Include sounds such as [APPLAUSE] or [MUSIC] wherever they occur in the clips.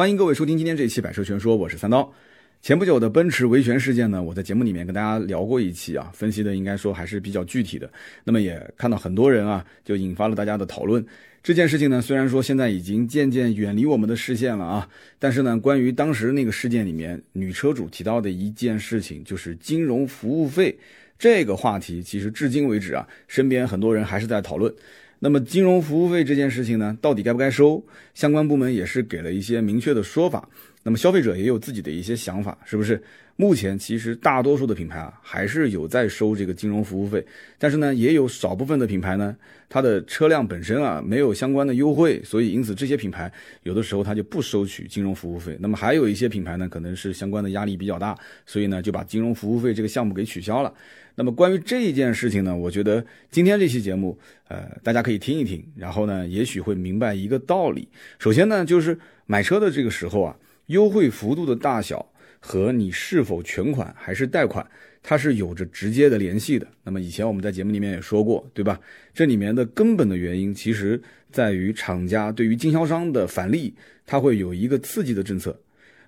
欢迎各位收听今天这一期《百车全说》，我是三刀。前不久的奔驰维权事件呢，我在节目里面跟大家聊过一期啊，分析的应该说还是比较具体的。那么也看到很多人啊，就引发了大家的讨论。这件事情呢，虽然说现在已经渐渐远离我们的视线了啊，但是呢，关于当时那个事件里面女车主提到的一件事情，就是金融服务费这个话题，其实至今为止啊，身边很多人还是在讨论。那么金融服务费这件事情呢，到底该不该收？相关部门也是给了一些明确的说法。那么消费者也有自己的一些想法，是不是？目前其实大多数的品牌啊，还是有在收这个金融服务费，但是呢，也有少部分的品牌呢，它的车辆本身啊没有相关的优惠，所以因此这些品牌有的时候它就不收取金融服务费。那么还有一些品牌呢，可能是相关的压力比较大，所以呢就把金融服务费这个项目给取消了。那么关于这一件事情呢，我觉得今天这期节目，呃，大家可以听一听，然后呢，也许会明白一个道理。首先呢，就是买车的这个时候啊，优惠幅度的大小和你是否全款还是贷款，它是有着直接的联系的。那么以前我们在节目里面也说过，对吧？这里面的根本的原因，其实在于厂家对于经销商的返利，它会有一个刺激的政策。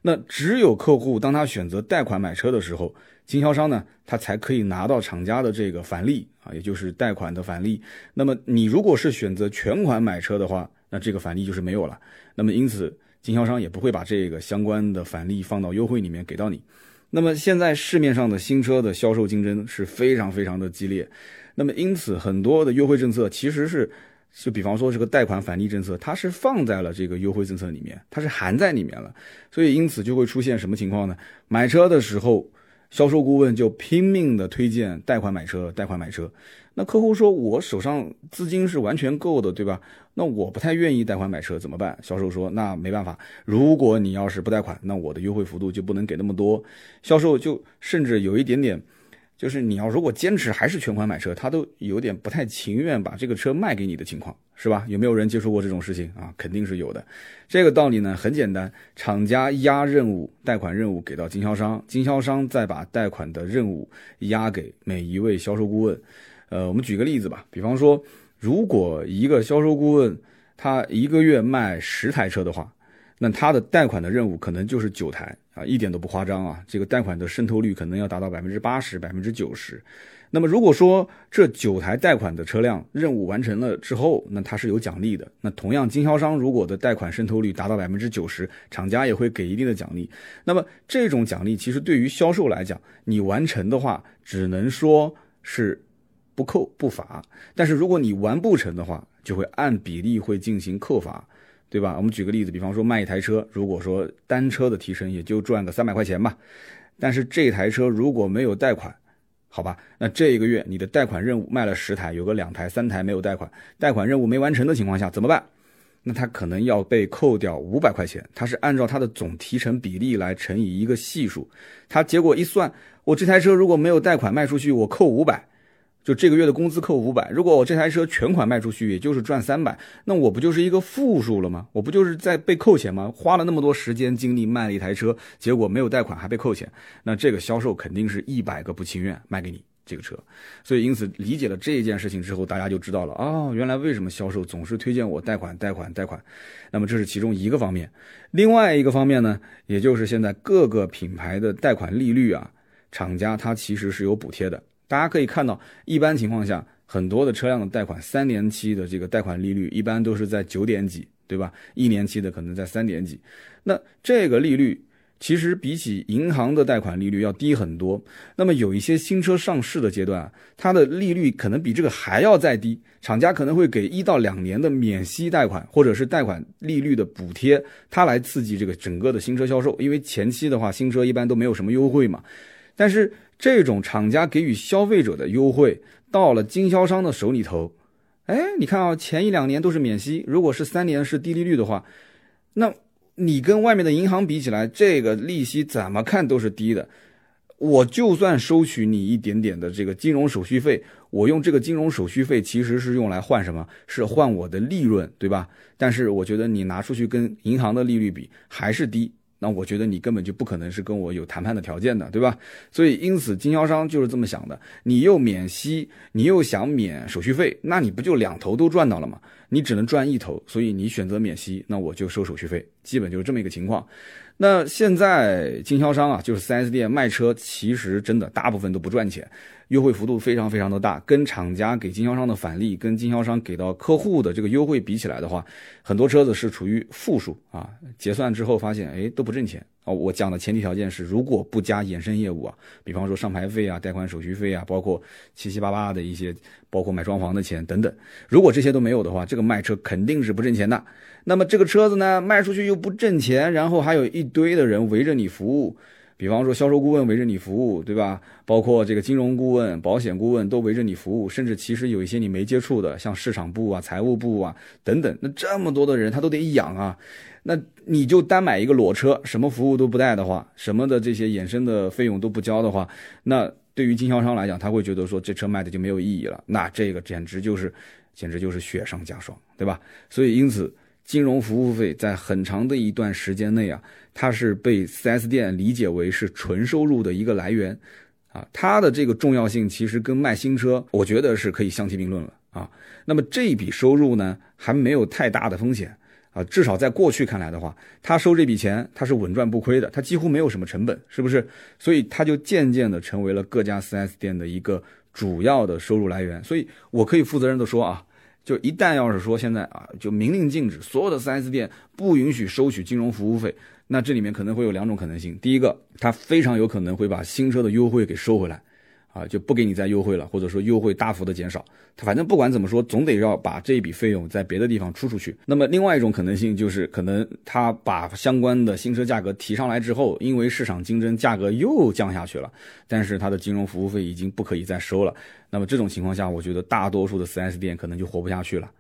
那只有客户当他选择贷款买车的时候，经销商呢，他才可以拿到厂家的这个返利啊，也就是贷款的返利。那么你如果是选择全款买车的话，那这个返利就是没有了。那么因此，经销商也不会把这个相关的返利放到优惠里面给到你。那么现在市面上的新车的销售竞争是非常非常的激烈。那么因此，很多的优惠政策其实是。就比方说这个贷款返利政策，它是放在了这个优惠政策里面，它是含在里面了，所以因此就会出现什么情况呢？买车的时候，销售顾问就拼命的推荐贷款买车，贷款买车。那客户说我手上资金是完全够的，对吧？那我不太愿意贷款买车，怎么办？销售说那没办法，如果你要是不贷款，那我的优惠幅度就不能给那么多。销售就甚至有一点点。就是你要如果坚持还是全款买车，他都有点不太情愿把这个车卖给你的情况，是吧？有没有人接触过这种事情啊？肯定是有的。这个道理呢很简单，厂家压任务，贷款任务给到经销商，经销商再把贷款的任务压给每一位销售顾问。呃，我们举个例子吧，比方说，如果一个销售顾问他一个月卖十台车的话。那他的贷款的任务可能就是九台啊，一点都不夸张啊。这个贷款的渗透率可能要达到百分之八十、百分之九十。那么如果说这九台贷款的车辆任务完成了之后，那他是有奖励的。那同样，经销商如果的贷款渗透率达到百分之九十，厂家也会给一定的奖励。那么这种奖励其实对于销售来讲，你完成的话，只能说是不扣不罚。但是如果你完不成的话，就会按比例会进行扣罚。对吧？我们举个例子，比方说卖一台车，如果说单车的提成也就赚个三百块钱吧，但是这台车如果没有贷款，好吧，那这一个月你的贷款任务卖了十台，有个两台、三台没有贷款，贷款任务没完成的情况下怎么办？那他可能要被扣掉五百块钱，他是按照他的总提成比例来乘以一个系数，他结果一算，我这台车如果没有贷款卖出去，我扣五百。就这个月的工资扣五百，如果我这台车全款卖出去，也就是赚三百，那我不就是一个负数了吗？我不就是在被扣钱吗？花了那么多时间精力卖了一台车，结果没有贷款还被扣钱，那这个销售肯定是一百个不情愿卖给你这个车。所以因此理解了这一件事情之后，大家就知道了啊，原来为什么销售总是推荐我贷款、贷款、贷款。那么这是其中一个方面，另外一个方面呢，也就是现在各个品牌的贷款利率啊，厂家它其实是有补贴的。大家可以看到，一般情况下，很多的车辆的贷款三年期的这个贷款利率一般都是在九点几，对吧？一年期的可能在三点几。那这个利率其实比起银行的贷款利率要低很多。那么有一些新车上市的阶段，它的利率可能比这个还要再低，厂家可能会给一到两年的免息贷款，或者是贷款利率的补贴，它来刺激这个整个的新车销售。因为前期的话，新车一般都没有什么优惠嘛，但是。这种厂家给予消费者的优惠，到了经销商的手里头，哎，你看啊，前一两年都是免息，如果是三年是低利率的话，那你跟外面的银行比起来，这个利息怎么看都是低的。我就算收取你一点点的这个金融手续费，我用这个金融手续费其实是用来换什么？是换我的利润，对吧？但是我觉得你拿出去跟银行的利率比还是低。那我觉得你根本就不可能是跟我有谈判的条件的，对吧？所以因此经销商就是这么想的：你又免息，你又想免手续费，那你不就两头都赚到了吗？你只能赚一头，所以你选择免息，那我就收手续费，基本就是这么一个情况。那现在经销商啊，就是 4S 店卖车，其实真的大部分都不赚钱，优惠幅度非常非常的大，跟厂家给经销商的返利，跟经销商给到客户的这个优惠比起来的话，很多车子是处于负数啊，结算之后发现，哎，都不挣钱。哦，我讲的前提条件是，如果不加衍生业务啊，比方说上牌费啊、贷款手续费啊，包括七七八八的一些，包括买装潢的钱等等，如果这些都没有的话，这个卖车肯定是不挣钱的。那么这个车子呢，卖出去又不挣钱，然后还有一堆的人围着你服务，比方说销售顾问围着你服务，对吧？包括这个金融顾问、保险顾问都围着你服务，甚至其实有一些你没接触的，像市场部啊、财务部啊等等，那这么多的人他都得养啊。那你就单买一个裸车，什么服务都不带的话，什么的这些衍生的费用都不交的话，那对于经销商来讲，他会觉得说这车卖的就没有意义了。那这个简直就是，简直就是雪上加霜，对吧？所以因此，金融服务费在很长的一段时间内啊，它是被 4S 店理解为是纯收入的一个来源，啊，它的这个重要性其实跟卖新车，我觉得是可以相提并论了啊。那么这笔收入呢，还没有太大的风险。啊，至少在过去看来的话，他收这笔钱他是稳赚不亏的，他几乎没有什么成本，是不是？所以他就渐渐的成为了各家 4S 店的一个主要的收入来源。所以我可以负责任的说啊，就一旦要是说现在啊，就明令禁止所有的 4S 店不允许收取金融服务费，那这里面可能会有两种可能性。第一个，他非常有可能会把新车的优惠给收回来。啊，就不给你再优惠了，或者说优惠大幅的减少。他反正不管怎么说，总得要把这一笔费用在别的地方出出去。那么另外一种可能性就是，可能他把相关的新车价格提上来之后，因为市场竞争，价格又降下去了，但是他的金融服务费已经不可以再收了。那么这种情况下，我觉得大多数的 4S 店可能就活不下去了，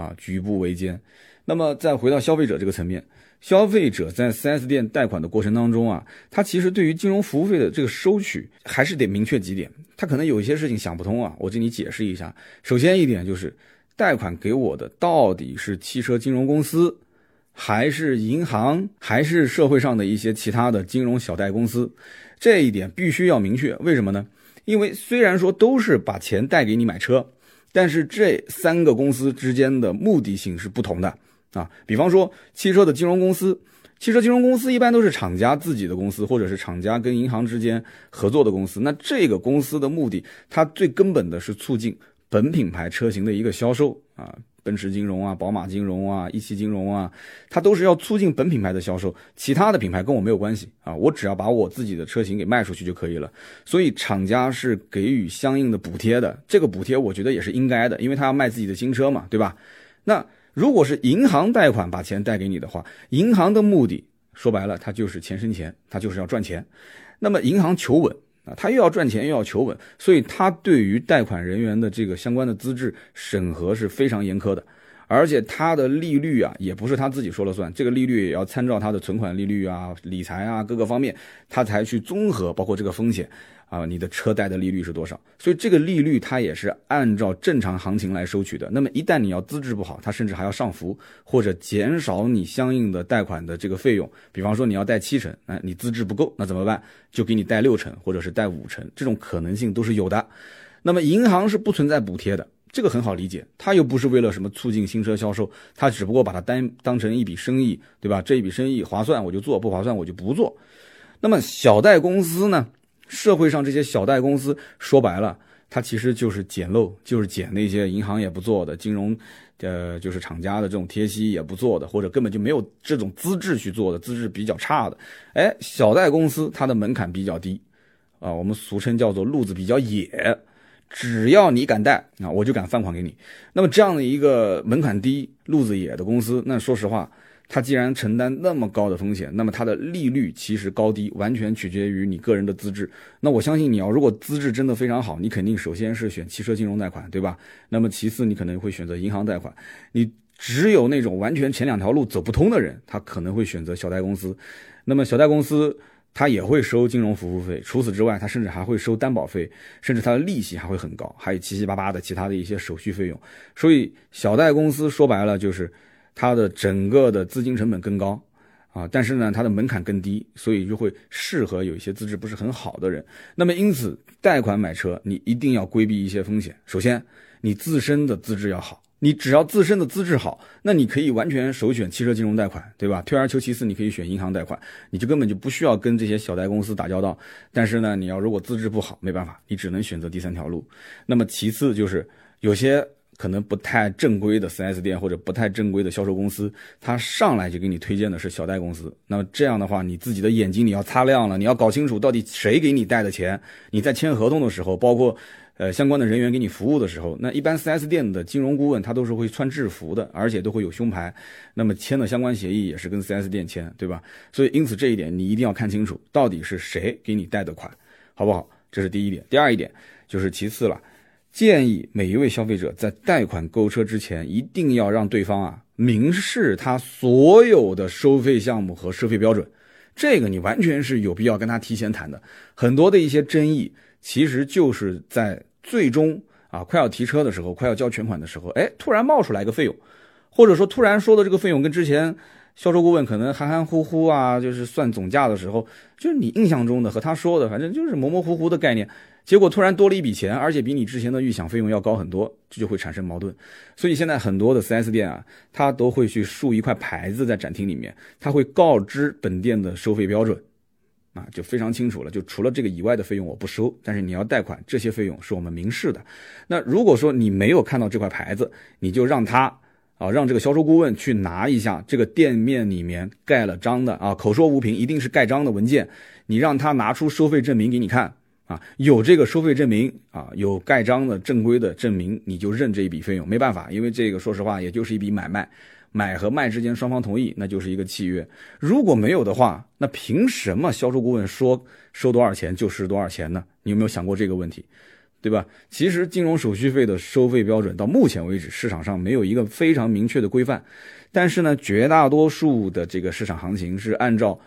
啊，举步维艰。那么再回到消费者这个层面。消费者在 4S 店贷款的过程当中啊，他其实对于金融服务费的这个收取还是得明确几点。他可能有一些事情想不通啊，我给你解释一下。首先一点就是，贷款给我的到底是汽车金融公司，还是银行，还是社会上的一些其他的金融小贷公司？这一点必须要明确。为什么呢？因为虽然说都是把钱贷给你买车，但是这三个公司之间的目的性是不同的。啊，比方说汽车的金融公司，汽车金融公司一般都是厂家自己的公司，或者是厂家跟银行之间合作的公司。那这个公司的目的，它最根本的是促进本品牌车型的一个销售啊，奔驰金融啊，宝马金融啊，一汽金融啊，它都是要促进本品牌的销售，其他的品牌跟我没有关系啊，我只要把我自己的车型给卖出去就可以了。所以厂家是给予相应的补贴的，这个补贴我觉得也是应该的，因为他要卖自己的新车嘛，对吧？那。如果是银行贷款把钱贷给你的话，银行的目的说白了，它就是钱生钱，它就是要赚钱。那么银行求稳啊，他又要赚钱又要求稳，所以他对于贷款人员的这个相关的资质审核是非常严苛的，而且他的利率啊，也不是他自己说了算，这个利率也要参照他的存款利率啊、理财啊各个方面，他才去综合，包括这个风险。啊，你的车贷的利率是多少？所以这个利率它也是按照正常行情来收取的。那么一旦你要资质不好，它甚至还要上浮或者减少你相应的贷款的这个费用。比方说你要贷七成，那你资质不够，那怎么办？就给你贷六成或者是贷五成，这种可能性都是有的。那么银行是不存在补贴的，这个很好理解，它又不是为了什么促进新车销售，它只不过把它当当成一笔生意，对吧？这一笔生意划算我就做，不划算我就不做。那么小贷公司呢？社会上这些小贷公司，说白了，它其实就是捡漏，就是捡那些银行也不做的金融，呃，就是厂家的这种贴息也不做的，或者根本就没有这种资质去做的，资质比较差的。哎，小贷公司它的门槛比较低，啊，我们俗称叫做路子比较野，只要你敢贷，啊，我就敢放款给你。那么这样的一个门槛低、路子野的公司，那说实话。它既然承担那么高的风险，那么它的利率其实高低完全取决于你个人的资质。那我相信你要如果资质真的非常好，你肯定首先是选汽车金融贷款，对吧？那么其次你可能会选择银行贷款。你只有那种完全前两条路走不通的人，他可能会选择小贷公司。那么小贷公司他也会收金融服务费，除此之外，他甚至还会收担保费，甚至他的利息还会很高，还有七七八八的其他的一些手续费用。所以小贷公司说白了就是。它的整个的资金成本更高，啊，但是呢，它的门槛更低，所以就会适合有一些资质不是很好的人。那么因此，贷款买车你一定要规避一些风险。首先，你自身的资质要好，你只要自身的资质好，那你可以完全首选汽车金融贷款，对吧？退而求其次，你可以选银行贷款，你就根本就不需要跟这些小贷公司打交道。但是呢，你要如果资质不好，没办法，你只能选择第三条路。那么其次就是有些可能不太正规的 4S 店或者不太正规的销售公司，他上来就给你推荐的是小贷公司。那么这样的话，你自己的眼睛你要擦亮了，你要搞清楚到底谁给你贷的钱。你在签合同的时候，包括。呃，相关的人员给你服务的时候，那一般 4S 店的金融顾问他都是会穿制服的，而且都会有胸牌。那么签的相关协议也是跟 4S 店签，对吧？所以因此这一点你一定要看清楚，到底是谁给你贷的款，好不好？这是第一点。第二一点就是其次了，建议每一位消费者在贷款购车之前，一定要让对方啊明示他所有的收费项目和收费标准。这个你完全是有必要跟他提前谈的。很多的一些争议，其实就是在。最终啊，快要提车的时候，快要交全款的时候，哎，突然冒出来一个费用，或者说突然说的这个费用跟之前销售顾问可能含含糊糊啊，就是算总价的时候，就是你印象中的和他说的，反正就是模模糊糊的概念，结果突然多了一笔钱，而且比你之前的预想费用要高很多，这就会产生矛盾。所以现在很多的 4S 店啊，他都会去竖一块牌子在展厅里面，他会告知本店的收费标准。啊，就非常清楚了。就除了这个以外的费用我不收，但是你要贷款，这些费用是我们明示的。那如果说你没有看到这块牌子，你就让他啊，让这个销售顾问去拿一下这个店面里面盖了章的啊，口说无凭，一定是盖章的文件。你让他拿出收费证明给你看啊，有这个收费证明啊，有盖章的正规的证明，你就认这一笔费用。没办法，因为这个说实话，也就是一笔买卖。买和卖之间双方同意，那就是一个契约。如果没有的话，那凭什么销售顾问说收多少钱就是多少钱呢？你有没有想过这个问题，对吧？其实金融手续费的收费标准到目前为止市场上没有一个非常明确的规范，但是呢，绝大多数的这个市场行情是按照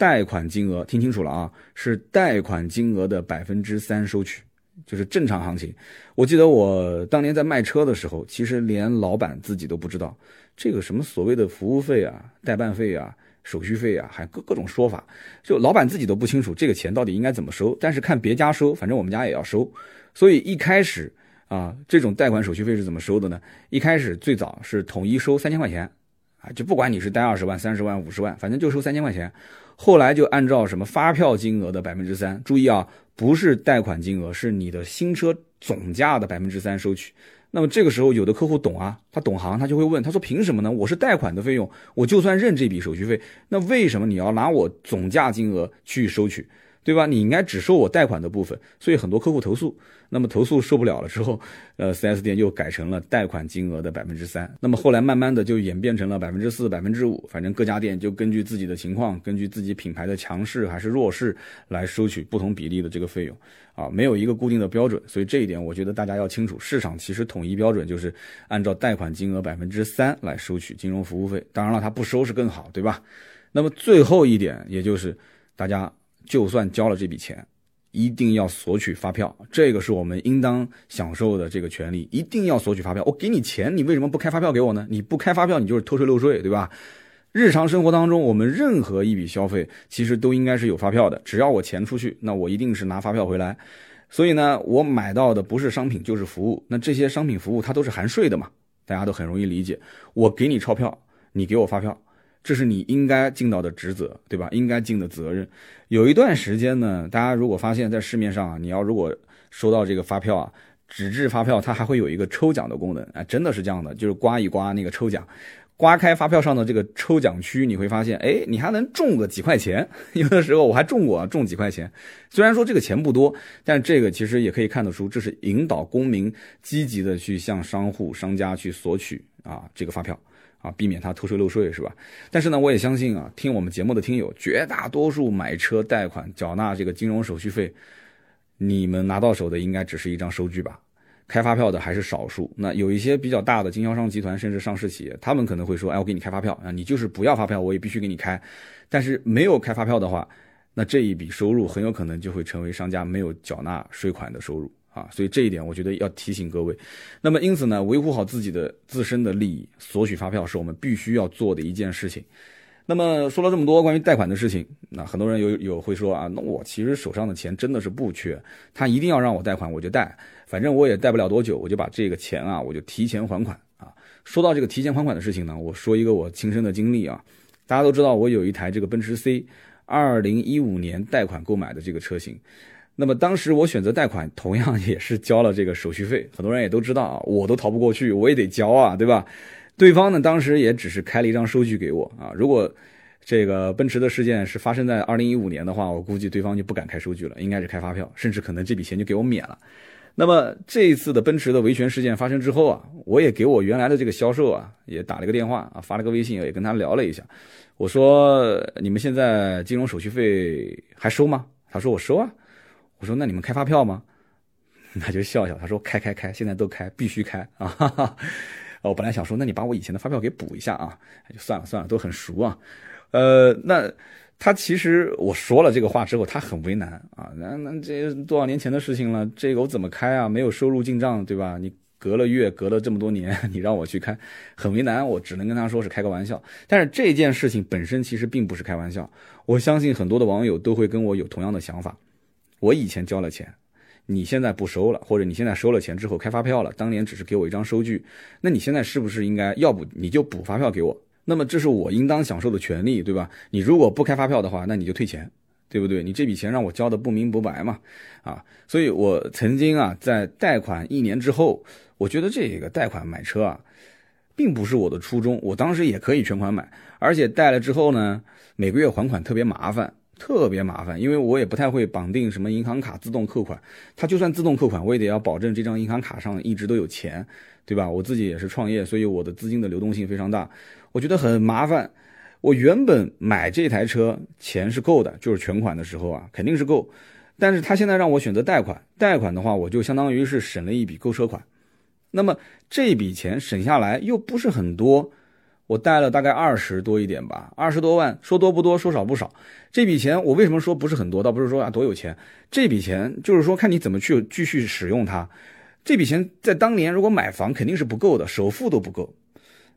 贷款金额，听清楚了啊，是贷款金额的百分之三收取。就是正常行情。我记得我当年在卖车的时候，其实连老板自己都不知道这个什么所谓的服务费啊、代办费啊、手续费啊，还各各种说法，就老板自己都不清楚这个钱到底应该怎么收。但是看别家收，反正我们家也要收。所以一开始啊，这种贷款手续费是怎么收的呢？一开始最早是统一收三千块钱啊，就不管你是贷二十万、三十万、五十万，反正就收三千块钱。后来就按照什么发票金额的百分之三，注意啊。不是贷款金额，是你的新车总价的百分之三收取。那么这个时候，有的客户懂啊，他懂行，他就会问，他说：“凭什么呢？我是贷款的费用，我就算认这笔手续费，那为什么你要拿我总价金额去收取？”对吧？你应该只收我贷款的部分，所以很多客户投诉。那么投诉受不了了之后，呃，4S 店又改成了贷款金额的百分之三。那么后来慢慢的就演变成了百分之四、百分之五，反正各家店就根据自己的情况，根据自己品牌的强势还是弱势来收取不同比例的这个费用。啊，没有一个固定的标准，所以这一点我觉得大家要清楚。市场其实统一标准就是按照贷款金额百分之三来收取金融服务费。当然了，他不收是更好，对吧？那么最后一点，也就是大家。就算交了这笔钱，一定要索取发票，这个是我们应当享受的这个权利，一定要索取发票。我给你钱，你为什么不开发票给我呢？你不开发票，你就是偷税漏税，对吧？日常生活当中，我们任何一笔消费，其实都应该是有发票的。只要我钱出去，那我一定是拿发票回来。所以呢，我买到的不是商品就是服务，那这些商品服务它都是含税的嘛？大家都很容易理解。我给你钞票，你给我发票。这是你应该尽到的职责，对吧？应该尽的责任。有一段时间呢，大家如果发现，在市面上啊，你要如果收到这个发票啊，纸质发票，它还会有一个抽奖的功能，哎，真的是这样的，就是刮一刮那个抽奖，刮开发票上的这个抽奖区，你会发现，哎，你还能中个几块钱。[LAUGHS] 有的时候我还中过，中几块钱。虽然说这个钱不多，但这个其实也可以看得出，这是引导公民积极的去向商户、商家去索取啊这个发票。啊，避免他偷税漏税是吧？但是呢，我也相信啊，听我们节目的听友，绝大多数买车贷款缴纳这个金融手续费，你们拿到手的应该只是一张收据吧？开发票的还是少数。那有一些比较大的经销商集团，甚至上市企业，他们可能会说，哎，我给你开发票啊，你就是不要发票，我也必须给你开。但是没有开发票的话，那这一笔收入很有可能就会成为商家没有缴纳税款的收入。啊，所以这一点我觉得要提醒各位。那么因此呢，维护好自己的自身的利益，索取发票是我们必须要做的一件事情。那么说了这么多关于贷款的事情，那很多人有有会说啊，那我其实手上的钱真的是不缺，他一定要让我贷款我就贷，反正我也贷不了多久，我就把这个钱啊我就提前还款啊。说到这个提前还款的事情呢，我说一个我亲身的经历啊。大家都知道我有一台这个奔驰 C，二零一五年贷款购买的这个车型。那么当时我选择贷款，同样也是交了这个手续费。很多人也都知道啊，[LAUGHS] 我都逃不过去，我也得交啊，对吧？对方呢，当时也只是开了一张收据给我啊。如果这个奔驰的事件是发生在二零一五年的话，我估计对方就不敢开收据了，应该是开发票，甚至可能这笔钱就给我免了。那么这一次的奔驰的维权事件发生之后啊，我也给我原来的这个销售啊，也打了个电话啊，发了个微信，也跟他聊了一下。我说你们现在金融手续费还收吗？他说我收啊。我说那你们开发票吗？[LAUGHS] 他就笑笑，他说开开开，现在都开，必须开啊！哈哈。我本来想说，那你把我以前的发票给补一下啊，就算了算了，都很熟啊。呃，那他其实我说了这个话之后，他很为难啊。那那这多少年前的事情了，这个我怎么开啊？没有收入进账，对吧？你隔了月，隔了这么多年，[LAUGHS] 你让我去开，很为难。我只能跟他说是开个玩笑。但是这件事情本身其实并不是开玩笑。我相信很多的网友都会跟我有同样的想法。我以前交了钱。你现在不收了，或者你现在收了钱之后开发票了，当年只是给我一张收据，那你现在是不是应该要不你就补发票给我？那么这是我应当享受的权利，对吧？你如果不开发票的话，那你就退钱，对不对？你这笔钱让我交的不明不白嘛，啊，所以我曾经啊在贷款一年之后，我觉得这个贷款买车啊，并不是我的初衷，我当时也可以全款买，而且贷了之后呢，每个月还款特别麻烦。特别麻烦，因为我也不太会绑定什么银行卡自动扣款，它就算自动扣款，我也得要保证这张银行卡上一直都有钱，对吧？我自己也是创业，所以我的资金的流动性非常大，我觉得很麻烦。我原本买这台车钱是够的，就是全款的时候啊，肯定是够。但是他现在让我选择贷款，贷款的话，我就相当于是省了一笔购车款。那么这笔钱省下来又不是很多。我贷了大概二十多一点吧，二十多万，说多不多，说少不少。这笔钱我为什么说不是很多？倒不是说啊多有钱，这笔钱就是说看你怎么去继续使用它。这笔钱在当年如果买房肯定是不够的，首付都不够。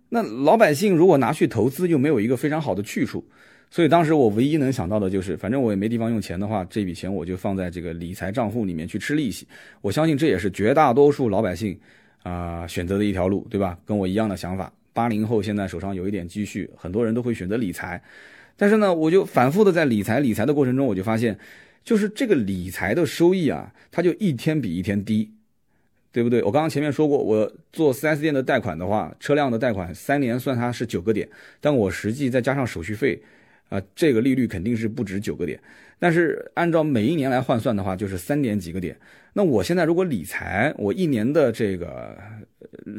那老百姓如果拿去投资又没有一个非常好的去处，所以当时我唯一能想到的就是，反正我也没地方用钱的话，这笔钱我就放在这个理财账户里面去吃利息。我相信这也是绝大多数老百姓啊选择的一条路，对吧？跟我一样的想法。八零后现在手上有一点积蓄，很多人都会选择理财，但是呢，我就反复的在理财理财的过程中，我就发现，就是这个理财的收益啊，它就一天比一天低，对不对？我刚刚前面说过，我做 4S 店的贷款的话，车辆的贷款三年算它是九个点，但我实际再加上手续费，啊，这个利率肯定是不止九个点，但是按照每一年来换算的话，就是三点几个点。那我现在如果理财，我一年的这个。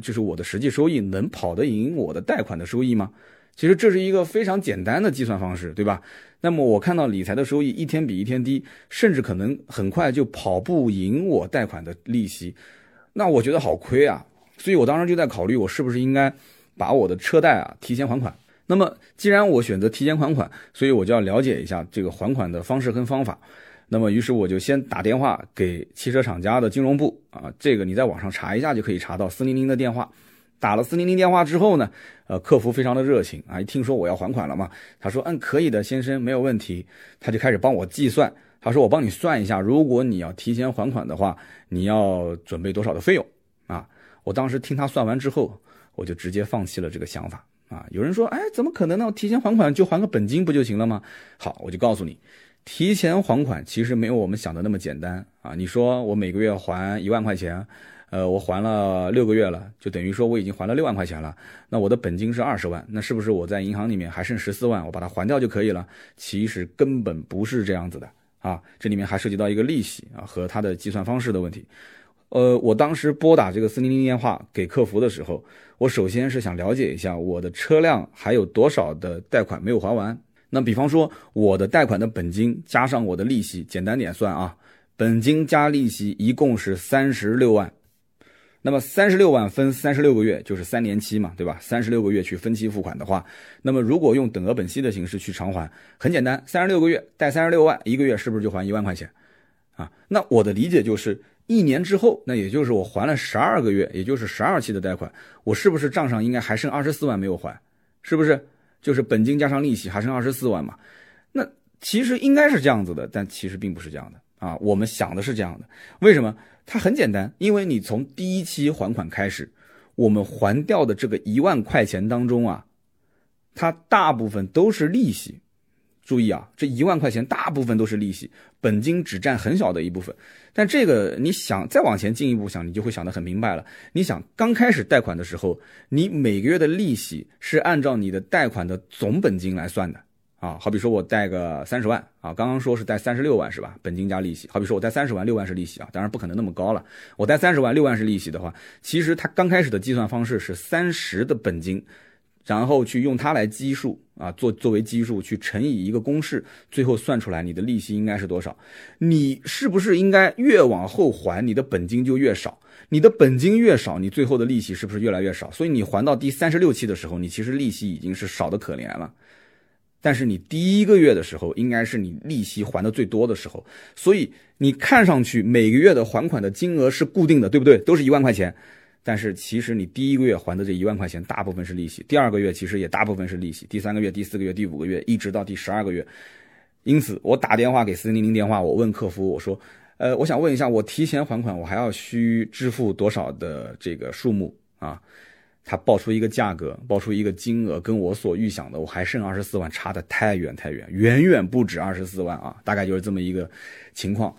就是我的实际收益能跑得赢我的贷款的收益吗？其实这是一个非常简单的计算方式，对吧？那么我看到理财的收益一天比一天低，甚至可能很快就跑不赢我贷款的利息，那我觉得好亏啊！所以我当时就在考虑，我是不是应该把我的车贷啊提前还款？那么既然我选择提前还款，所以我就要了解一下这个还款的方式跟方法。那么，于是我就先打电话给汽车厂家的金融部啊，这个你在网上查一下就可以查到四零零的电话。打了四零零电话之后呢，呃，客服非常的热情啊，一听说我要还款了嘛，他说嗯，可以的，先生没有问题。他就开始帮我计算，他说我帮你算一下，如果你要提前还款的话，你要准备多少的费用啊？我当时听他算完之后，我就直接放弃了这个想法啊。有人说，哎，怎么可能呢？提前还款就还个本金不就行了吗？好，我就告诉你。提前还款其实没有我们想的那么简单啊！你说我每个月还一万块钱，呃，我还了六个月了，就等于说我已经还了六万块钱了。那我的本金是二十万，那是不是我在银行里面还剩十四万，我把它还掉就可以了？其实根本不是这样子的啊！这里面还涉及到一个利息啊和它的计算方式的问题。呃，我当时拨打这个四零零电话给客服的时候，我首先是想了解一下我的车辆还有多少的贷款没有还完。那比方说，我的贷款的本金加上我的利息，简单点算啊，本金加利息一共是三十六万。那么三十六万分三十六个月，就是三年期嘛，对吧？三十六个月去分期付款的话，那么如果用等额本息的形式去偿还，很简单，三十六个月贷三十六万，一个月是不是就还一万块钱？啊，那我的理解就是一年之后，那也就是我还了十二个月，也就是十二期的贷款，我是不是账上应该还剩二十四万没有还？是不是？就是本金加上利息还剩二十四万嘛，那其实应该是这样子的，但其实并不是这样的啊。我们想的是这样的，为什么？它很简单，因为你从第一期还款开始，我们还掉的这个一万块钱当中啊，它大部分都是利息。注意啊，这一万块钱大部分都是利息，本金只占很小的一部分。但这个你想再往前进一步想，你就会想得很明白了。你想刚开始贷款的时候，你每个月的利息是按照你的贷款的总本金来算的啊。好比说我贷个三十万啊，刚刚说是贷三十六万是吧？本金加利息。好比说我贷三十万，六万是利息啊，当然不可能那么高了。我贷三十万，六万是利息的话，其实它刚开始的计算方式是三十的本金。然后去用它来基数啊，做作为基数去乘以一个公式，最后算出来你的利息应该是多少？你是不是应该越往后还，你的本金就越少？你的本金越少，你最后的利息是不是越来越少？所以你还到第三十六期的时候，你其实利息已经是少的可怜了。但是你第一个月的时候，应该是你利息还的最多的时候，所以你看上去每个月的还款的金额是固定的，对不对？都是一万块钱。但是其实你第一个月还的这一万块钱，大部分是利息；第二个月其实也大部分是利息；第三个月、第四个月、第五个月，一直到第十二个月。因此，我打电话给四零零电话，我问客服，我说：“呃，我想问一下，我提前还款，我还要需支付多少的这个数目啊？”他报出一个价格，报出一个金额，跟我所预想的，我还剩二十四万，差的太远太远，远远不止二十四万啊！大概就是这么一个情况。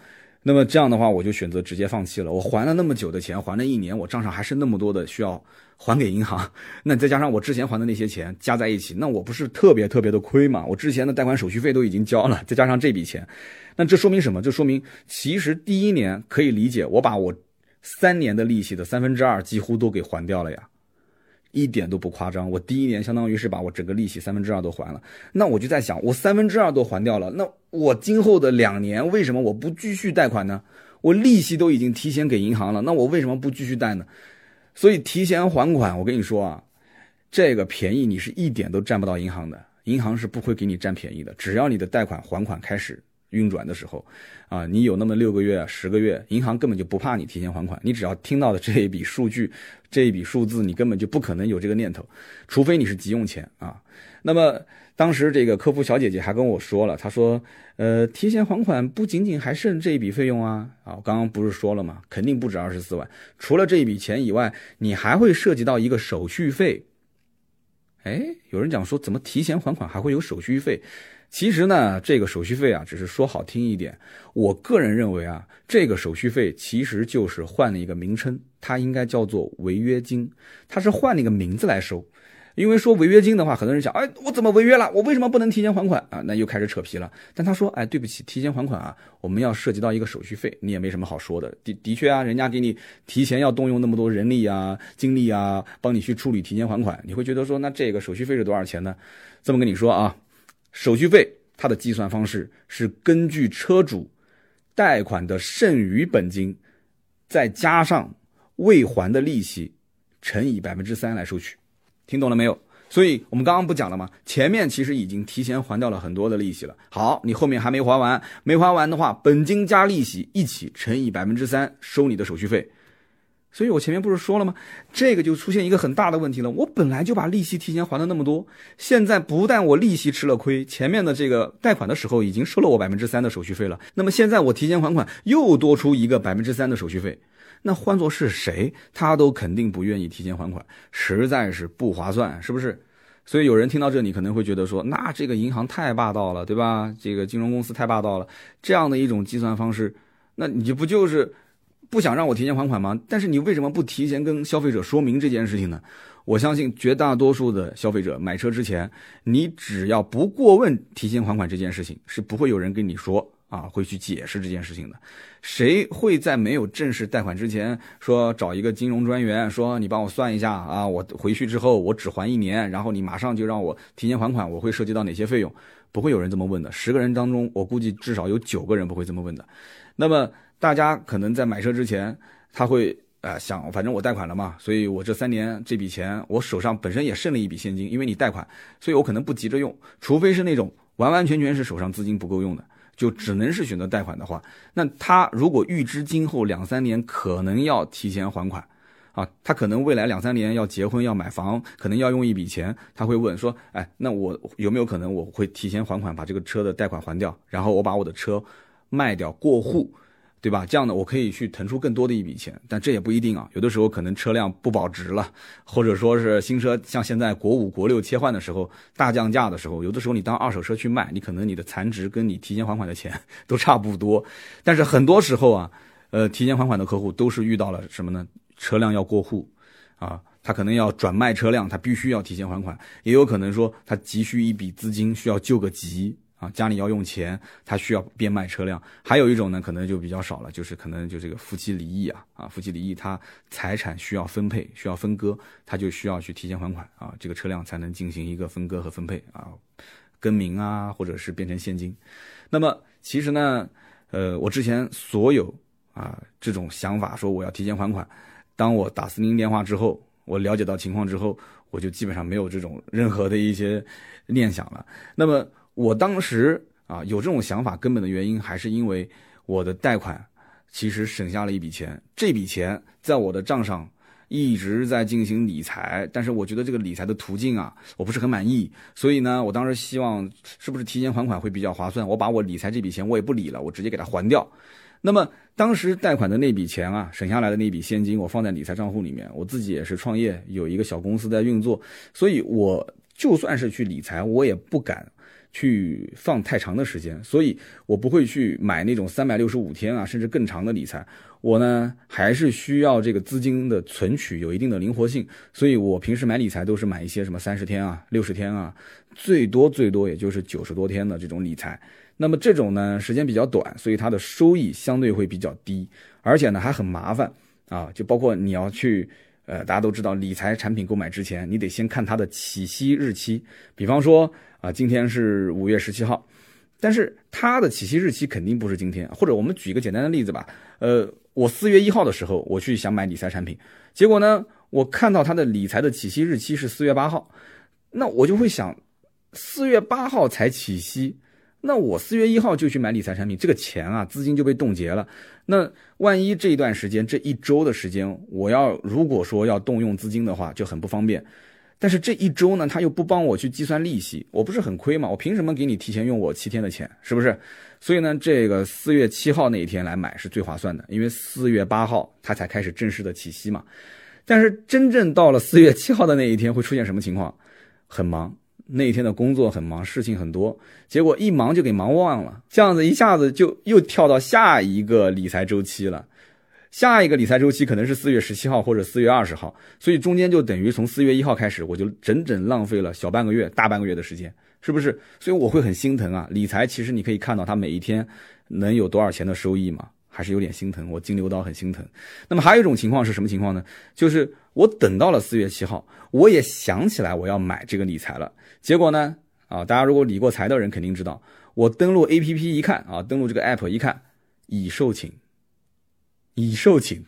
那么这样的话，我就选择直接放弃了。我还了那么久的钱，还了一年，我账上还是那么多的需要还给银行。[LAUGHS] 那再加上我之前还的那些钱加在一起，那我不是特别特别的亏嘛？我之前的贷款手续费都已经交了，再加上这笔钱，那这说明什么？这说明其实第一年可以理解，我把我三年的利息的三分之二几乎都给还掉了呀。一点都不夸张，我第一年相当于是把我整个利息三分之二都还了。那我就在想，我三分之二都还掉了，那我今后的两年为什么我不继续贷款呢？我利息都已经提前给银行了，那我为什么不继续贷呢？所以提前还款，我跟你说啊，这个便宜你是一点都占不到银行的，银行是不会给你占便宜的。只要你的贷款还款开始。运转的时候，啊，你有那么六个月、十个月，银行根本就不怕你提前还款。你只要听到的这一笔数据、这一笔数字，你根本就不可能有这个念头，除非你是急用钱啊。那么当时这个客服小姐姐还跟我说了，她说，呃，提前还款不仅仅还剩这一笔费用啊，啊，我刚刚不是说了吗？肯定不止二十四万。除了这一笔钱以外，你还会涉及到一个手续费。哎，有人讲说，怎么提前还款还会有手续费？其实呢，这个手续费啊，只是说好听一点。我个人认为啊，这个手续费其实就是换了一个名称，它应该叫做违约金，它是换了一个名字来收。因为说违约金的话，很多人想，哎，我怎么违约了？我为什么不能提前还款啊？那又开始扯皮了。但他说，哎，对不起，提前还款啊，我们要涉及到一个手续费，你也没什么好说的。的的确啊，人家给你提前要动用那么多人力啊、精力啊，帮你去处理提前还款，你会觉得说，那这个手续费是多少钱呢？这么跟你说啊。手续费它的计算方式是根据车主贷款的剩余本金，再加上未还的利息乘以百分之三来收取，听懂了没有？所以我们刚刚不讲了吗？前面其实已经提前还掉了很多的利息了。好，你后面还没还完，没还完的话，本金加利息一起乘以百分之三收你的手续费。所以我前面不是说了吗？这个就出现一个很大的问题了。我本来就把利息提前还了那么多，现在不但我利息吃了亏，前面的这个贷款的时候已经收了我百分之三的手续费了。那么现在我提前还款又多出一个百分之三的手续费，那换作是谁，他都肯定不愿意提前还款，实在是不划算，是不是？所以有人听到这里可能会觉得说，那这个银行太霸道了，对吧？这个金融公司太霸道了，这样的一种计算方式，那你不就是？不想让我提前还款吗？但是你为什么不提前跟消费者说明这件事情呢？我相信绝大多数的消费者买车之前，你只要不过问提前还款这件事情，是不会有人跟你说啊，会去解释这件事情的。谁会在没有正式贷款之前说找一个金融专员说你帮我算一下啊？我回去之后我只还一年，然后你马上就让我提前还款，我会涉及到哪些费用？不会有人这么问的。十个人当中，我估计至少有九个人不会这么问的。那么。大家可能在买车之前，他会呃想，反正我贷款了嘛，所以我这三年这笔钱我手上本身也剩了一笔现金，因为你贷款，所以我可能不急着用，除非是那种完完全全是手上资金不够用的，就只能是选择贷款的话，那他如果预知今后两三年可能要提前还款，啊，他可能未来两三年要结婚要买房，可能要用一笔钱，他会问说，哎，那我有没有可能我会提前还款，把这个车的贷款还掉，然后我把我的车卖掉过户？对吧？这样呢，我可以去腾出更多的一笔钱，但这也不一定啊。有的时候可能车辆不保值了，或者说是新车像现在国五、国六切换的时候大降价的时候，有的时候你当二手车去卖，你可能你的残值跟你提前还款的钱 [LAUGHS] 都差不多。但是很多时候啊，呃，提前还款的客户都是遇到了什么呢？车辆要过户啊，他可能要转卖车辆，他必须要提前还款，也有可能说他急需一笔资金，需要救个急。啊，家里要用钱，他需要变卖车辆。还有一种呢，可能就比较少了，就是可能就这个夫妻离异啊，啊，夫妻离异，他财产需要分配，需要分割，他就需要去提前还款啊，这个车辆才能进行一个分割和分配啊，更名啊，或者是变成现金。那么其实呢，呃，我之前所有啊这种想法，说我要提前还款，当我打四零电话之后，我了解到情况之后，我就基本上没有这种任何的一些念想了。那么。我当时啊有这种想法，根本的原因还是因为我的贷款其实省下了一笔钱，这笔钱在我的账上一直在进行理财，但是我觉得这个理财的途径啊，我不是很满意，所以呢，我当时希望是不是提前还款会比较划算？我把我理财这笔钱我也不理了，我直接给它还掉。那么当时贷款的那笔钱啊，省下来的那笔现金，我放在理财账户里面，我自己也是创业，有一个小公司在运作，所以我就算是去理财，我也不敢。去放太长的时间，所以我不会去买那种三百六十五天啊，甚至更长的理财。我呢还是需要这个资金的存取有一定的灵活性，所以我平时买理财都是买一些什么三十天啊、六十天啊，最多最多也就是九十多天的这种理财。那么这种呢时间比较短，所以它的收益相对会比较低，而且呢还很麻烦啊，就包括你要去。呃，大家都知道，理财产品购买之前，你得先看它的起息日期。比方说，啊，今天是五月十七号，但是它的起息日期肯定不是今天。或者我们举一个简单的例子吧，呃，我四月一号的时候，我去想买理财产品，结果呢，我看到它的理财的起息日期是四月八号，那我就会想，四月八号才起息。那我四月一号就去买理财产品，这个钱啊，资金就被冻结了。那万一这一段时间，这一周的时间，我要如果说要动用资金的话，就很不方便。但是这一周呢，他又不帮我去计算利息，我不是很亏吗？我凭什么给你提前用我七天的钱？是不是？所以呢，这个四月七号那一天来买是最划算的，因为四月八号它才开始正式的起息嘛。但是真正到了四月七号的那一天，会出现什么情况？很忙。那一天的工作很忙，事情很多，结果一忙就给忙忘了，这样子一下子就又跳到下一个理财周期了。下一个理财周期可能是四月十七号或者四月二十号，所以中间就等于从四月一号开始，我就整整浪费了小半个月、大半个月的时间，是不是？所以我会很心疼啊。理财其实你可以看到它每一天能有多少钱的收益嘛，还是有点心疼。我金牛刀很心疼。那么还有一种情况是什么情况呢？就是我等到了四月七号，我也想起来我要买这个理财了。结果呢？啊，大家如果理过财的人肯定知道，我登录 A P P 一看啊，登录这个 App 一看，已售罄，已售罄，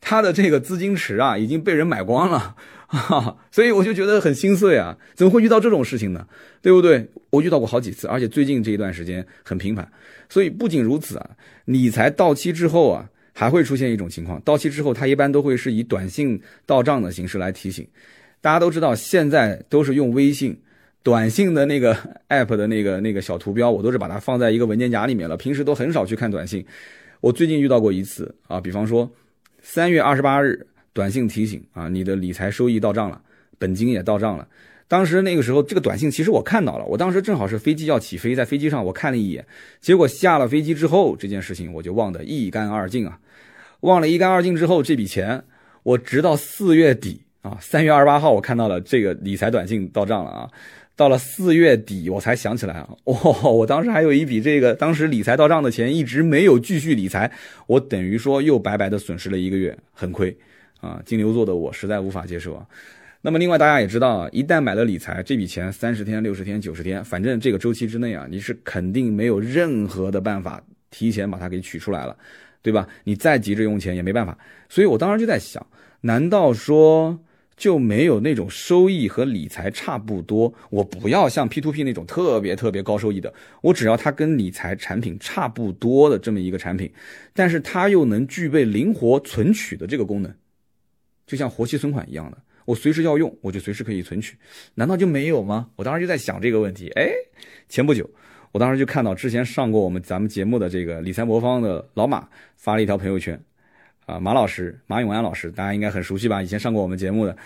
他的这个资金池啊已经被人买光了，啊，[LAUGHS] 所以我就觉得很心碎啊，怎么会遇到这种事情呢？对不对？我遇到过好几次，而且最近这一段时间很频繁。所以不仅如此啊，理财到期之后啊，还会出现一种情况，到期之后它一般都会是以短信到账的形式来提醒。大家都知道，现在都是用微信。短信的那个 [LAUGHS] app 的那个那个小图标，我都是把它放在一个文件夹里面了。平时都很少去看短信。我最近遇到过一次啊，比方说三月二十八日短信提醒啊，你的理财收益到账了，本金也到账了。当时那个时候，这个短信其实我看到了，我当时正好是飞机要起飞，在飞机上我看了一眼，结果下了飞机之后，这件事情我就忘得一干二净啊。忘了一干二净之后，这笔钱我直到四月底啊，三月二十八号我看到了这个理财短信到账了啊。到了四月底，我才想起来啊，[LAUGHS] 哦，我当时还有一笔这个当时理财到账的钱，一直没有继续理财，我等于说又白白的损失了一个月，很亏啊！金牛座的我实在无法接受啊。那么另外大家也知道啊，一旦买了理财，这笔钱三十天、六十天、九十天，反正这个周期之内啊，你是肯定没有任何的办法提前把它给取出来了，对吧？你再急着用钱也没办法。所以我当时就在想，难道说？就没有那种收益和理财差不多。我不要像 P to P 那种特别特别高收益的，我只要它跟理财产品差不多的这么一个产品，但是它又能具备灵活存取的这个功能，就像活期存款一样的，我随时要用我就随时可以存取，难道就没有吗？我当时就在想这个问题。哎，前不久。我当时就看到之前上过我们咱们节目的这个理财魔方的老马发了一条朋友圈，啊，马老师马永安老师，大家应该很熟悉吧？以前上过我们节目的，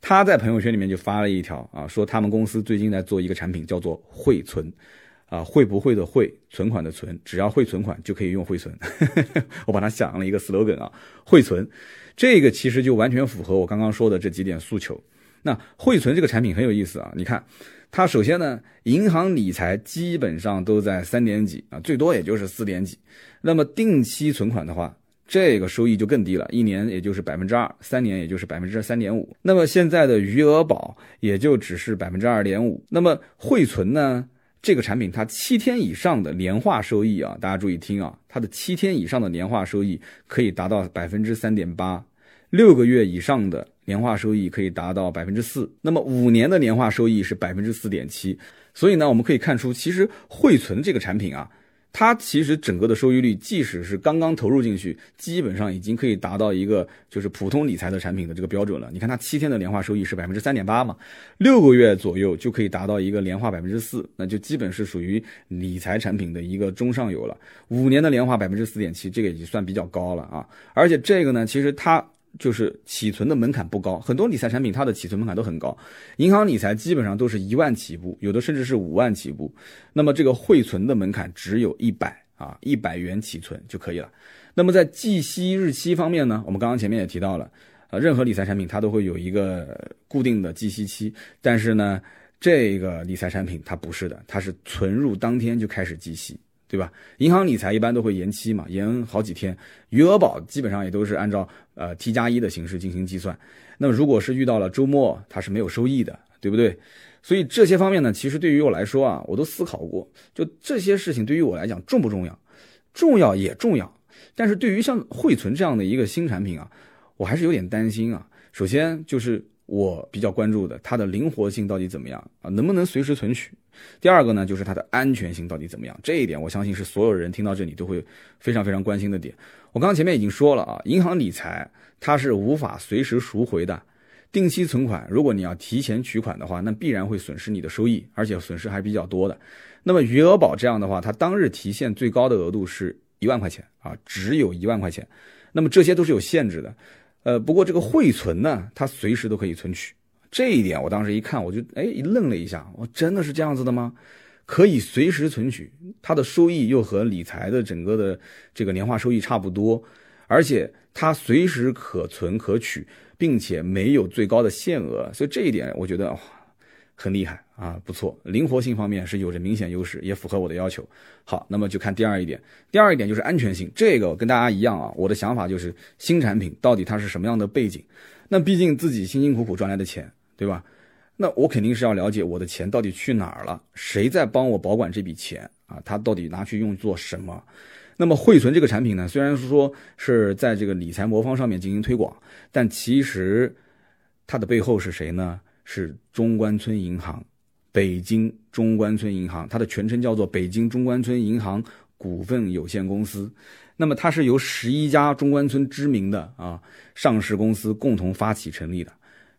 他在朋友圈里面就发了一条啊，说他们公司最近在做一个产品，叫做汇存。啊，会不会的会，存款的存，只要会存款就可以用汇存。[LAUGHS] 我把它想了一个 slogan 啊，汇存，这个其实就完全符合我刚刚说的这几点诉求。那汇存这个产品很有意思啊，你看，它首先呢，银行理财基本上都在三点几啊，最多也就是四点几。那么定期存款的话，这个收益就更低了，一年也就是百分之二，三年也就是百分之三点五。那么现在的余额宝也就只是百分之二点五。那么汇存呢？这个产品它七天以上的年化收益啊，大家注意听啊，它的七天以上的年化收益可以达到百分之三点八，六个月以上的年化收益可以达到百分之四，那么五年的年化收益是百分之四点七，所以呢，我们可以看出，其实汇存这个产品啊。它其实整个的收益率，即使是刚刚投入进去，基本上已经可以达到一个就是普通理财的产品的这个标准了。你看它七天的年化收益是百分之三点八嘛，六个月左右就可以达到一个年化百分之四，那就基本是属于理财产品的一个中上游了。五年的年化百分之四点七，这个已经算比较高了啊。而且这个呢，其实它。就是起存的门槛不高，很多理财产品它的起存门槛都很高，银行理财基本上都是一万起步，有的甚至是五万起步。那么这个汇存的门槛只有一百啊，一百元起存就可以了。那么在计息日期方面呢，我们刚刚前面也提到了，呃，任何理财产品它都会有一个固定的计息期，但是呢，这个理财产品它不是的，它是存入当天就开始计息。对吧？银行理财一般都会延期嘛，延好几天。余额宝基本上也都是按照呃 T 加一的形式进行计算。那么如果是遇到了周末，它是没有收益的，对不对？所以这些方面呢，其实对于我来说啊，我都思考过。就这些事情对于我来讲重不重要？重要也重要。但是对于像汇存这样的一个新产品啊，我还是有点担心啊。首先就是我比较关注的它的灵活性到底怎么样啊，能不能随时存取？第二个呢，就是它的安全性到底怎么样？这一点我相信是所有人听到这里都会非常非常关心的点。我刚刚前面已经说了啊，银行理财它是无法随时赎回的，定期存款如果你要提前取款的话，那必然会损失你的收益，而且损失还比较多的。那么余额宝这样的话，它当日提现最高的额度是一万块钱啊，只有一万块钱。那么这些都是有限制的。呃，不过这个汇存呢，它随时都可以存取。这一点我当时一看，我就哎一愣了一下，我真的是这样子的吗？可以随时存取，它的收益又和理财的整个的这个年化收益差不多，而且它随时可存可取，并且没有最高的限额，所以这一点我觉得很厉害啊，不错，灵活性方面是有着明显优势，也符合我的要求。好，那么就看第二一点，第二一点就是安全性，这个跟大家一样啊，我的想法就是新产品到底它是什么样的背景？那毕竟自己辛辛苦苦赚来的钱。对吧？那我肯定是要了解我的钱到底去哪儿了，谁在帮我保管这笔钱啊？他到底拿去用做什么？那么汇存这个产品呢？虽然说是在这个理财魔方上面进行推广，但其实它的背后是谁呢？是中关村银行，北京中关村银行，它的全称叫做北京中关村银行股份有限公司。那么它是由十一家中关村知名的啊上市公司共同发起成立的。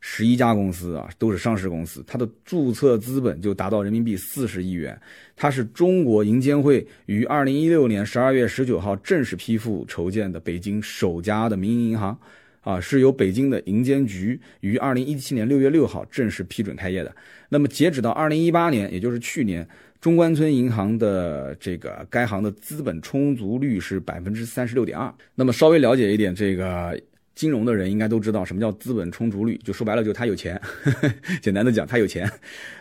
十一家公司啊，都是上市公司，它的注册资本就达到人民币四十亿元。它是中国银监会于二零一六年十二月十九号正式批复筹建的北京首家的民营银行，啊，是由北京的银监局于二零一七年六月六号正式批准开业的。那么截止到二零一八年，也就是去年，中关村银行的这个该行的资本充足率是百分之三十六点二。那么稍微了解一点这个。金融的人应该都知道什么叫资本充足率，就说白了，就他有钱。[LAUGHS] 简单的讲，他有钱。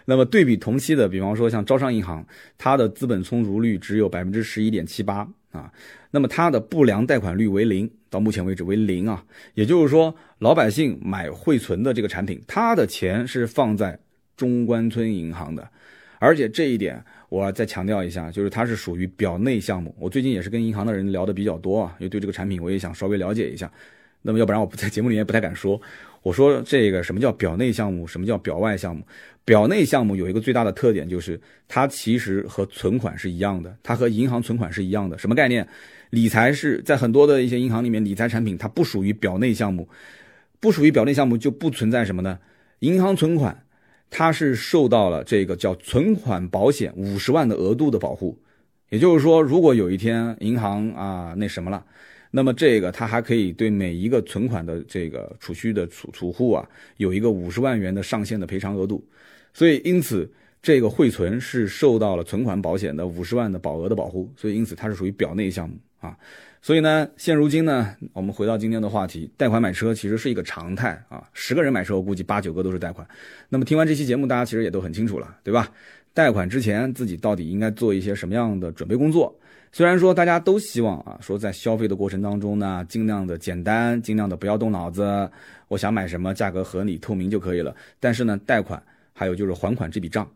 那么对比同期的，比方说像招商银行，它的资本充足率只有百分之十一点七八啊。那么它的不良贷款率为零，到目前为止为零啊。也就是说，老百姓买汇存的这个产品，他的钱是放在中关村银行的，而且这一点我再强调一下，就是它是属于表内项目。我最近也是跟银行的人聊的比较多啊，因为对这个产品我也想稍微了解一下。那么要不然我不在节目里面不太敢说。我说这个什么叫表内项目，什么叫表外项目？表内项目有一个最大的特点就是它其实和存款是一样的，它和银行存款是一样的。什么概念？理财是在很多的一些银行里面，理财产品它不属于表内项目，不属于表内项目就不存在什么呢？银行存款它是受到了这个叫存款保险五十万的额度的保护。也就是说，如果有一天银行啊那什么了，那么这个它还可以对每一个存款的这个储蓄的储储户啊有一个五十万元的上限的赔偿额度。所以因此这个汇存是受到了存款保险的五十万的保额的保护，所以因此它是属于表内项目啊。所以呢，现如今呢，我们回到今天的话题，贷款买车其实是一个常态啊。十个人买车，我估计八九个都是贷款。那么听完这期节目，大家其实也都很清楚了，对吧？贷款之前自己到底应该做一些什么样的准备工作？虽然说大家都希望啊，说在消费的过程当中呢，尽量的简单，尽量的不要动脑子，我想买什么，价格合理透明就可以了。但是呢，贷款还有就是还款这笔账。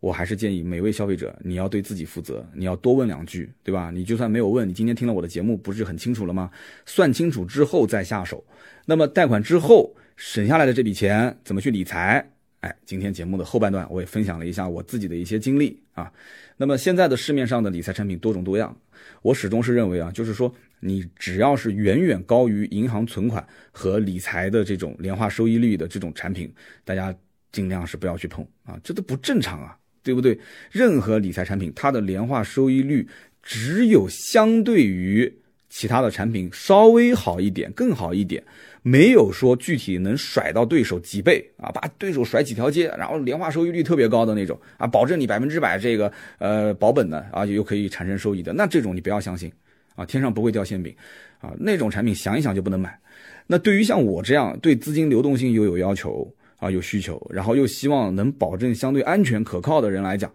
我还是建议每位消费者，你要对自己负责，你要多问两句，对吧？你就算没有问，你今天听了我的节目，不是很清楚了吗？算清楚之后再下手。那么贷款之后省下来的这笔钱怎么去理财？哎，今天节目的后半段我也分享了一下我自己的一些经历啊。那么现在的市面上的理财产品多种多样，我始终是认为啊，就是说你只要是远远高于银行存款和理财的这种年化收益率的这种产品，大家尽量是不要去碰啊，这都不正常啊。对不对？任何理财产品，它的年化收益率只有相对于其他的产品稍微好一点，更好一点，没有说具体能甩到对手几倍啊，把对手甩几条街，然后年化收益率特别高的那种啊，保证你百分之百这个呃保本的啊，又可以产生收益的，那这种你不要相信啊，天上不会掉馅饼啊，那种产品想一想就不能买。那对于像我这样对资金流动性又有要求。啊，有需求，然后又希望能保证相对安全可靠的人来讲，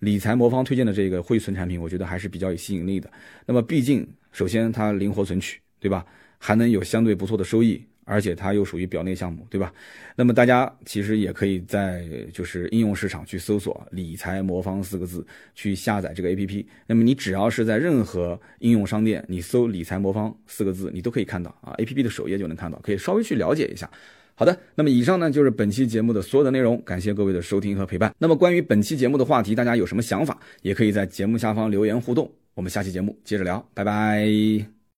理财魔方推荐的这个汇存产品，我觉得还是比较有吸引力的。那么，毕竟首先它灵活存取，对吧？还能有相对不错的收益，而且它又属于表内项目，对吧？那么大家其实也可以在就是应用市场去搜索“理财魔方”四个字，去下载这个 APP。那么你只要是在任何应用商店，你搜“理财魔方”四个字，你都可以看到啊，APP 的首页就能看到，可以稍微去了解一下。好的，那么以上呢就是本期节目的所有的内容，感谢各位的收听和陪伴。那么关于本期节目的话题，大家有什么想法，也可以在节目下方留言互动。我们下期节目接着聊，拜拜。